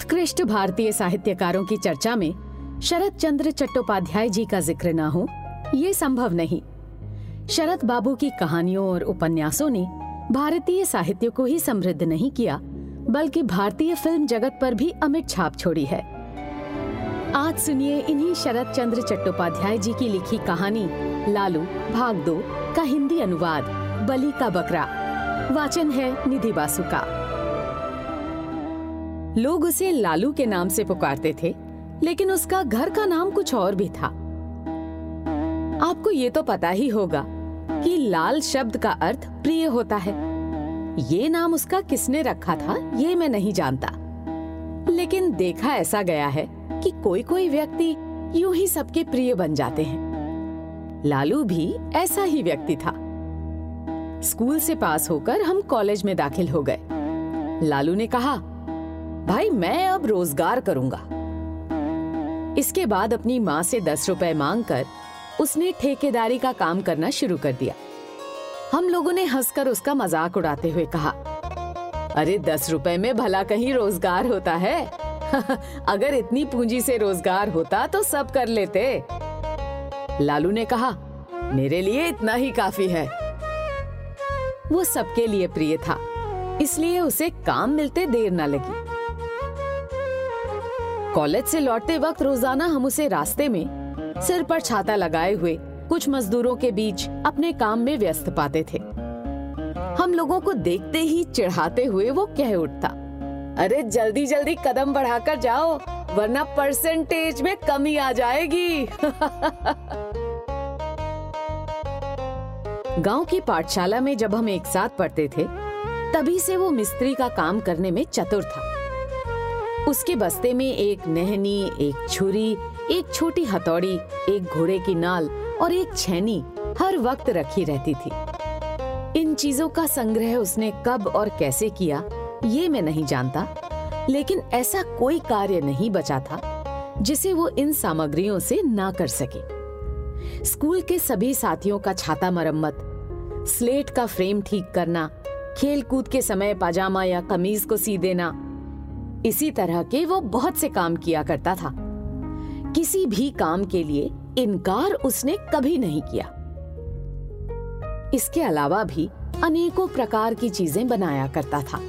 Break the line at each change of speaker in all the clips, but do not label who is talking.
उत्कृष्ट भारतीय साहित्यकारों की चर्चा में शरद चंद्र चट्टोपाध्याय जी का ज़िक्र ना हो, ये संभव नहीं। शरद बाबू की कहानियों और उपन्यासों ने भारतीय साहित्य को ही समृद्ध नहीं किया, बल्कि भारतीय फ़िल्म जगत पर भी अमिट छाप छोड़ी है। आज सुनिए इन्हीं शरद चंद्र चट्टोपाध्याय जी की लिखी कहानी, लालू, भाग दो, का हिंदी अनुवाद, बली का बकरा। वाचन है निधि बासु का। लोग उसे लालू के नाम से पुकारते थे, लेकिन उसका घर का नाम कुछ और भी था। आपको ये तो पता ही होगा कि लाल शब्द का अर्थ प्रिय होता है। ये नाम उसका किसने रखा था, ये मैं नहीं जानता। लेकिन देखा ऐसा गया है कि कोई कोई व्यक्ति यूँ ही सबके प्रिय बन जाते हैं। लालू भी ऐसा ही व्यक्ति था। स्कूल से पास होकर हम कॉलेज में दाखिल हो गए। लालू ने कहा भाई, मैं अब रोज़गार करूँगा। इसके बाद अपनी माँ से दस रुपए मांग कर उसने ठेकेदारी का काम करना शुरू कर दिया। हम लोगों ने हंसकर उसका मज़ाक उड़ाते हुए कहा, अरे, दस रुपए में भला कहीं रोज़गार होता है? अगर इतनी पूंजी से रोज़गार होता तो सब कर लेते। लालू ने कहा, मेरे लिए इतना ही काफ़ी है। वो सबके लिए प्रिय था, इसलिए उसे काम मिलते देर न लगी। कॉलेज से लौटते वक्त रोज़ाना हम उसे रास्ते में सिर पर छाता लगाए हुए कुछ मजदूरों के बीच अपने काम में व्यस्त पाते थे। हम लोगों को देखते ही चिढ़ाते हुए वो कह उठता, अरे जल्दी जल्दी कदम बढ़ाकर जाओ, वरना परसेंटेज में कमी आ जाएगी। गाँव की पाठशाला में जब हम एक साथ पढ़ते थे, तभी से वो मिस्त्री का काम करने में चतुर था। उसके बस्ते में एक नहनी, एक छुरी, एक छोटी हथौड़ी, एक घोड़े की नाल और एक छैनी हर वक्त रखी रहती थी। इन चीज़ों का संग्रह उसने कब और कैसे किया, ये मैं नहीं जानता, लेकिन ऐसा कोई कार्य नहीं बचा था जिसे वो इन सामग्रियों से ना कर सके। स्कूल के सभी साथियों का छाता मरम्मत, स्लेट का फ्रेम ठीक करना खेल कूद के समय पाजामा या कमीज को सी देना इसी तरह के वो बहुत से काम किया करता था। किसी भी काम के लिए इनकार उसने कभी नहीं किया। इसके अलावा भी अनेकों प्रकार की चीज़ें बनाया करता था।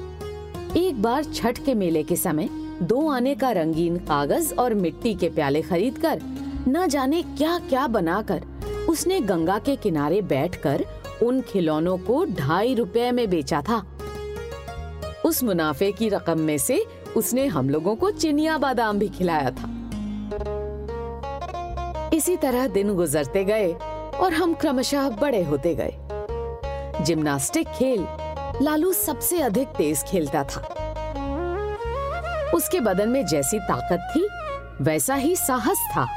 एक बार छठ के मेले के समय दो आने का रंगीन कागज़ और मिट्टी के प्याले खरीदकर न जाने क्या क्या बनाकर उसने गंगा के किनारे बैठकर उन खिलौनों को ढाई रुपए में बेचा था। उस मुनाफे की रकम में से उसने हम लोगों को चिनिया बादाम भी खिलाया था। इसी तरह दिन गुजरते गए और हम क्रमशः बड़े होते गए। जिम्नास्टिक खेल लालू सबसे अधिक तेज खेलता था। उसके बदन में जैसी ताकत थी, वैसा ही साहस था।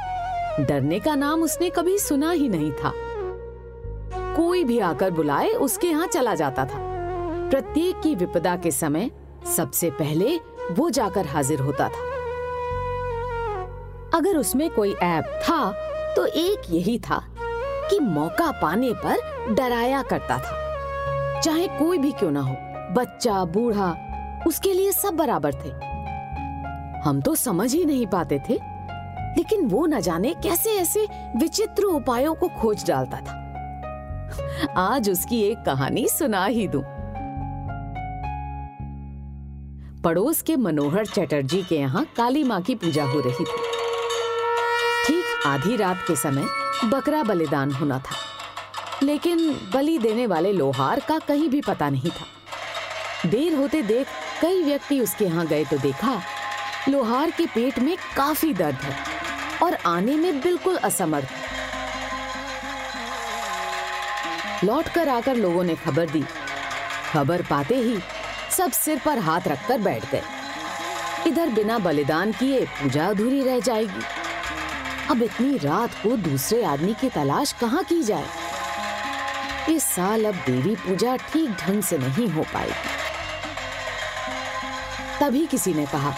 डरने का नाम उसने कभी सुना ही नहीं था। कोई भी आकर बुलाए, उसके यहाँ चला जाता था। प्रत्येक की विपदा के समय सबसे पहले वो जाकर हाजिर होता था। अगर उसमें कोई ऐप था तो एक यही था कि मौका पाने पर डराया करता था। चाहे कोई भी क्यों ना हो, बच्चा, बूढ़ा, उसके लिए सब बराबर थे। हम तो समझ ही नहीं पाते थे, लेकिन वो न जाने कैसे ऐसे विचित्र उपायों को खोज डालता था। आज उसकी एक कहानी सुना ही दूँ। पड़ोस के मनोहर चटर्जी के यहाँ काली माँ की पूजा हो रही थी। ठीक आधी रात के समय बकरा बलिदान होना था। लेकिन बलि देने वाले लोहार का कहीं भी पता नहीं था। देर होते देख कई व्यक्ति उसके यहाँ गए तो देखा, लोहार के पेट में काफ़ी दर्द है और आने में बिल्कुल असमर्थ लौट कर आकर लोगों ने खबर दी। खबर पाते ही सब सिर पर हाथ रखकर बैठ गए। इधर बिना बलिदान किए पूजा अधूरी रह जाएगी। अब इतनी रात को दूसरे आदमी की तलाश कहाँ की जाए? इस साल अब देवी पूजा ठीक ढंग से नहीं हो पाएगी। तभी किसी ने कहा,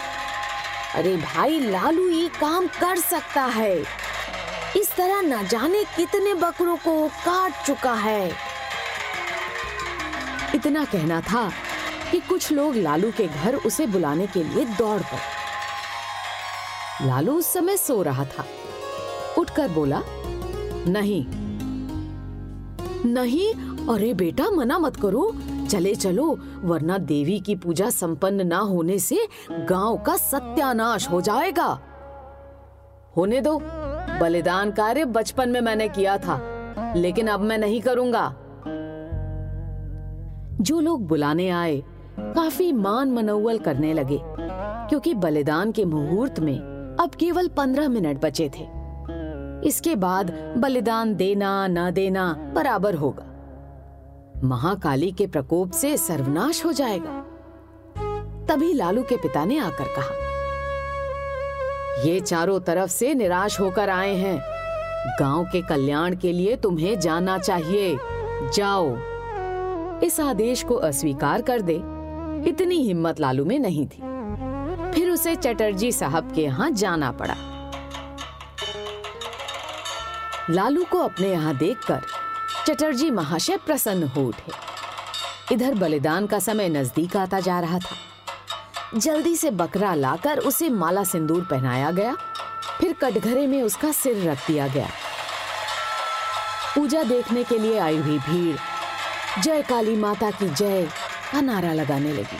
अरे भाई, लालू ये काम कर सकता है। इस तरह न जाने कितने बकरों को काट चुका है। इतना कहना था कि कुछ लोग लालू के घर उसे बुलाने के लिए दौड़ पड़े। लालू उस समय सो रहा था। उठकर बोला, नहीं नहीं, अरे बेटा, मना मत करो। चले चलो, वरना देवी की पूजा संपन्न ना होने से गाँव का सत्यानाश हो जाएगा। होने दो। बलिदान कार्य बचपन में मैंने किया था, लेकिन अब मैं नहीं करूँगा। जो लोग बुलाने आए काफ़ी मान मनोवल करने लगे, क्योंकि बलिदान के मुहूर्त में अब केवल पंद्रह मिनट बचे थे। इसके बाद बलिदान देना, न देना बराबर होगा। महाकाली के प्रकोप से सर्वनाश हो जाएगा। तभी लालू के पिता ने आकर कहा, ये चारों तरफ़ से निराश होकर आए हैं। गाँव के कल्याण के लिए तुम्हें जाना चाहिए। जाओ। इस आदेश को अस्वीकार कर दे। इतनी हिम्मत लालू में नहीं थी। फिर उसे चटर्जी साहब के यहाँ जाना पड़ा। लालू को अपने यहाँ देखकर चटर्जी महाशय प्रसन्न हो उठे। इधर बलिदान का समय नज़दीक आता जा रहा था। जल्दी से बकरा लाकर उसे माला सिंदूर पहनाया गया। फिर कटघरे में उसका सिर रख दिया गया। पूजा देखने के लिए आई हुई भीड़। जय काली माता की जय। का नारा लगाने लगी।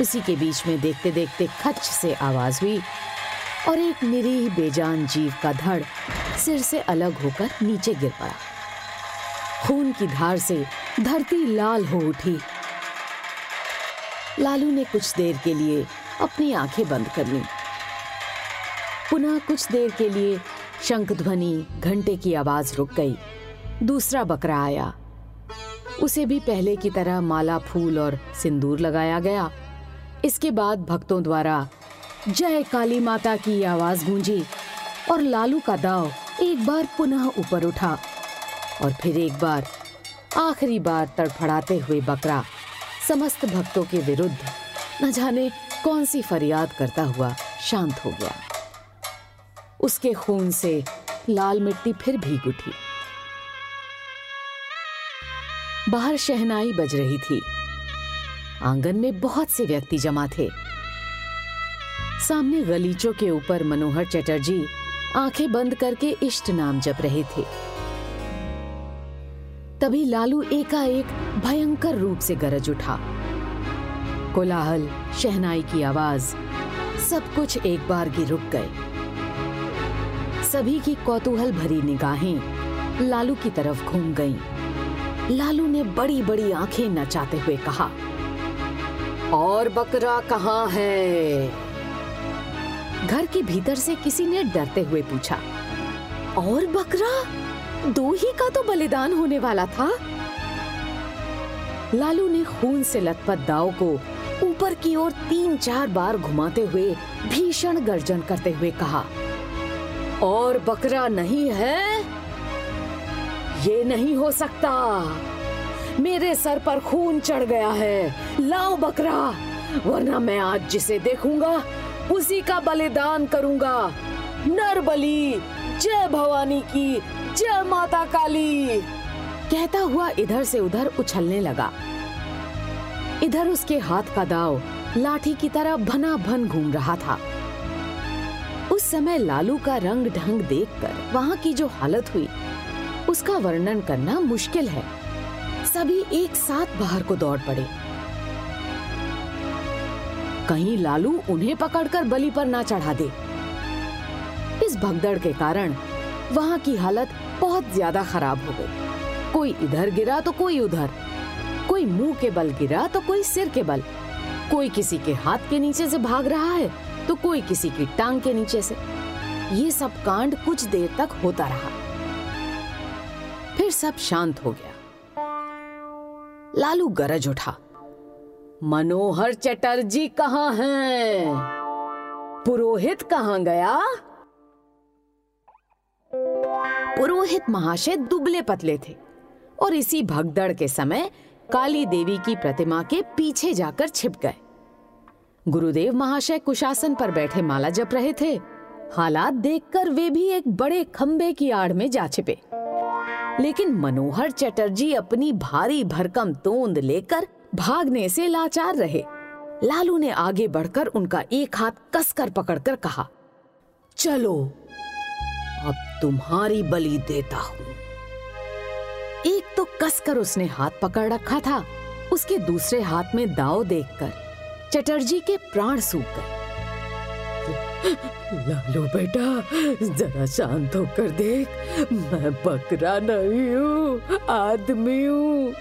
उसी के बीच में देखते देखते खच से आवाज़ हुई और एक निरीह बेजान जीव का धड़ सिर से अलग होकर नीचे गिर पड़ा। खून की धार से धरती लाल हो उठी। लालू ने कुछ देर के लिए अपनी आँखें बंद कर ली। पुनः कुछ देर के लिए शंख ध्वनि घंटे की आवाज़ रुक गई। दूसरा बकरा आया। उसे भी पहले की तरह माला, फूल और सिंदूर लगाया गया। इसके बाद भक्तों द्वारा जय काली माता की आवाज़ गूंजी और लालू का दाव एक बार पुनः ऊपर उठा और फिर एक बार आखिरी बार तड़फड़ाते हुए बकरा समस्त भक्तों के विरुद्ध न जाने कौन सी फरियाद करता हुआ शांत हो गया। उसके खून से लाल मिट्टी फिर भीग उठी। बाहर शहनाई बज रही थी। आँगन में बहुत से व्यक्ति जमा थे। सामने गलीचों के ऊपर मनोहर चटर्जी आँखें बंद करके इष्ट नाम जप रहे थे। तभी लालू एकाएक भयंकर रूप से गरज उठा। कोलाहल, शहनाई की आवाज़, सब कुछ एक बार की रुक गए। सभी की कौतूहल भरी निगाहें लालू की तरफ़ घूम गईं। लालू ने बड़ी बड़ी आँखें नचाते हुए कहा, और बकरा कहाँ है? घर के भीतर से किसी ने डरते हुए पूछा, और बकरा? दो ही का तो बलिदान होने वाला था? लालू ने खून से लथपथ दाव को ऊपर की ओर तीन चार बार घुमाते हुए भीषण गर्जन करते हुए कहा, और बकरा नहीं है? ये नहीं हो सकता। मेरे सर पर खून चढ़ गया है। लाओ बकरा, वरना मैं आज जिसे देखूँगा, उसी का बलिदान करूँगा। नर बलि जय भवानी की, जय माता काली। कहता हुआ इधर से उधर उछलने लगा। इधर उसके हाथ का दाव लाठी की तरह भना भन घूम रहा था। उस समय लालू का रंग ढंग देखकर वहाँ की जो हालत हुई उसका वर्णन करना मुश्किल है। सभी एक साथ बाहर को दौड़ पड़े। कहीं लालू उन्हें पकड़कर बलि पर ना चढ़ा दे। इस भगदड़ के कारण वहाँ की हालत बहुत ज़्यादा खराब हो गई। कोई इधर गिरा तो कोई उधर। कोई मुँह के बल गिरा तो कोई सिर के बल। कोई किसी के हाथ के नीचे से भाग रहा है तो कोई किसी की टांग के नीचे से। ये सब कांड कुछ देर तक होता रहा। फिर सब शांत हो गया। लालू गरज उठा। मनोहर चटर्जी कहाँ हैं? पुरोहित कहाँ गया? पुरोहित महाशय दुबले पतले थे और इसी भगदड़ के समय काली देवी की प्रतिमा के पीछे जाकर छिप गए। गुरुदेव महाशय कुशासन पर बैठे माला जप रहे थे। हालात देखकर वे भी एक बड़े खंबे की आड़ में जा छिपे। लेकिन मनोहर चटर्जी अपनी भारी भरकम तोंद लेकर भागने से लाचार रहे। लालू ने आगे बढ़कर उनका एक हाथ कसकर पकड़कर कहा,
चलो, अब तुम्हारी बलि देता हूँ।
एक तो कसकर उसने हाथ पकड़ रखा था, उसके दूसरे हाथ में दाव देखकर चटर्जी के प्राण सूख गए।
लालू बेटा, जरा शांत होकर देख। मैं बकरा नहीं हूँ, आदमी हूँ।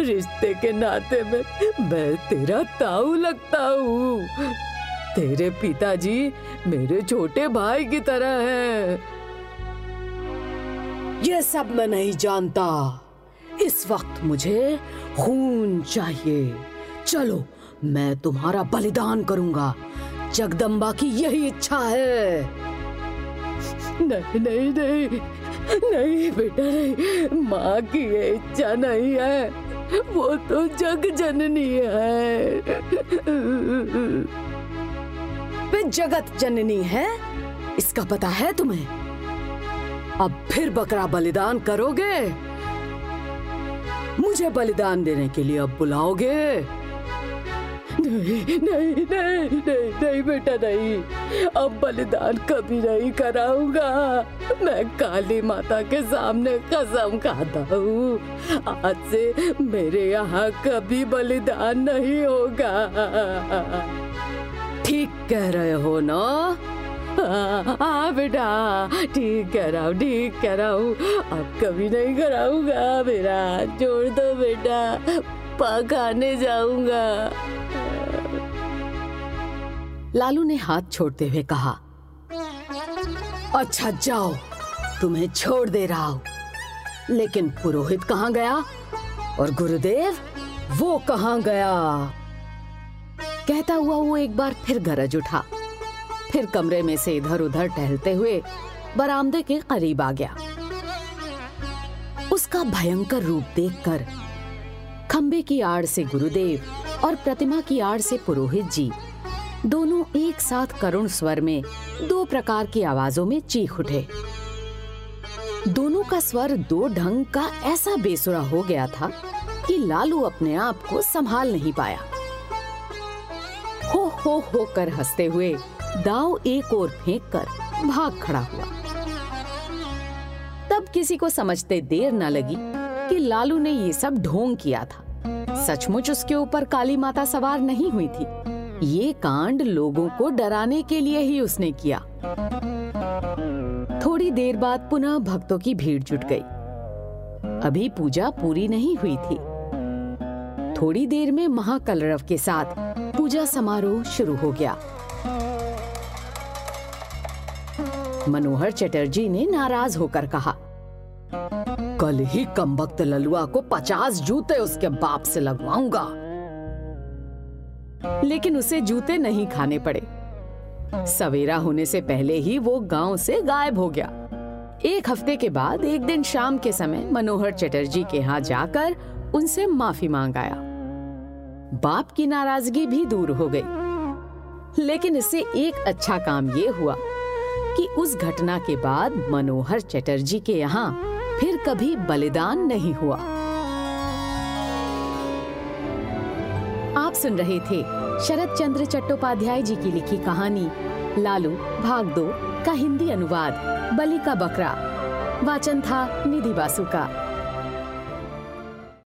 रिश्ते के नाते में मैं तेरा ताऊ लगता हूँ। तेरे पिताजी मेरे छोटे भाई की तरह हैं। ये सब मैं नहीं जानता। इस वक्त मुझे खून चाहिए। चलो, मैं तुम्हारा बलिदान करूँगा। जगदम्बा की यही इच्छा है। नहीं नहीं नहीं नहीं बेटा, नहीं, माँ की ये इच्छा नहीं है। वो तो जग जननी है। वे जगत जननी है, इसका पता है तुम्हें? अब फिर बकरा बलिदान करोगे? मुझे बलिदान देने के लिए अब बुलाओगे? नहीं नहीं नहीं नहीं नहीं बेटा नहीं। अब बलिदान कभी नहीं कराऊँगा। मैं काली माता के सामने कसम खाता हूँ। आज से मेरे यहाँ कभी बलिदान नहीं होगा। ठीक कह रहे हो ना? हाँ हाँ, बेटा ठीक कह रहा हूँ ठीक कह रहा हूँ। अब कभी नहीं कराऊँगा मेरा। जोड़ दो बेटा पकाने जाऊँगा।
लालू ने हाथ छोड़ते हुए कहा
अच्छा जाओ, तुम्हें छोड़ दे रहा हूँ। लेकिन पुरोहित कहाँ गया? और गुरुदेव, वो कहाँ गया?
कहता हुआ वो एक बार फिर गरज उठा। फिर कमरे में से इधर उधर टहलते हुए बरामदे के करीब आ गया। उसका भयंकर रूप देखकर खंबे की आड़ से गुरुदेव और प्रतिमा की आड़ से पुरोहित जी दोनों एक साथ करुण स्वर में, दो प्रकार की आवाजों में चीख उठे। दोनों का स्वर दो ढंग का ऐसा बेसुरा हो गया था कि लालू अपने आप को संभाल नहीं पाया। हो हो हो कर हँसते हुए दाव एक और फेंक कर भाग खड़ा हुआ। तब किसी को समझते देर न लगी कि लालू ने ये सब ढोंग किया था। सचमुच उसके ऊपर काली माता सवार नहीं हुई थी। ये कांड लोगों को डराने के लिए ही उसने किया। थोड़ी देर बाद पुनः भक्तों की भीड़ जुट गई। अभी पूजा पूरी नहीं हुई थी। थोड़ी देर में महाकलरव के साथ पूजा समारोह शुरू हो गया। मनोहर चटर्जी ने नाराज़ होकर कहा,
कल ही कमबख्त ललुआ को पचास जूते उसके बाप से लगवाऊँगा।
लेकिन उसे जूते नहीं खाने पड़े। सवेरा होने से पहले ही वो गाँव से गायब हो गया। एक हफ़्ते के बाद, एक दिन शाम के समय, मनोहर चटर्जी के यहाँ जाकर उनसे माफ़ी मांग आया। बाप की नाराज़गी भी दूर हो गई। लेकिन इससे एक अच्छा काम ये हुआ कि उस घटना के बाद मनोहर चटर्जी के यहाँ फिर कभी बलिदान नहीं हुआ। सुन रहे थे शरद चंद्र चट्टोपाध्याय जी की लिखी कहानी, लालू भाग दो का हिंदी अनुवाद बलि का बकरा। वाचन था निधि बासु का।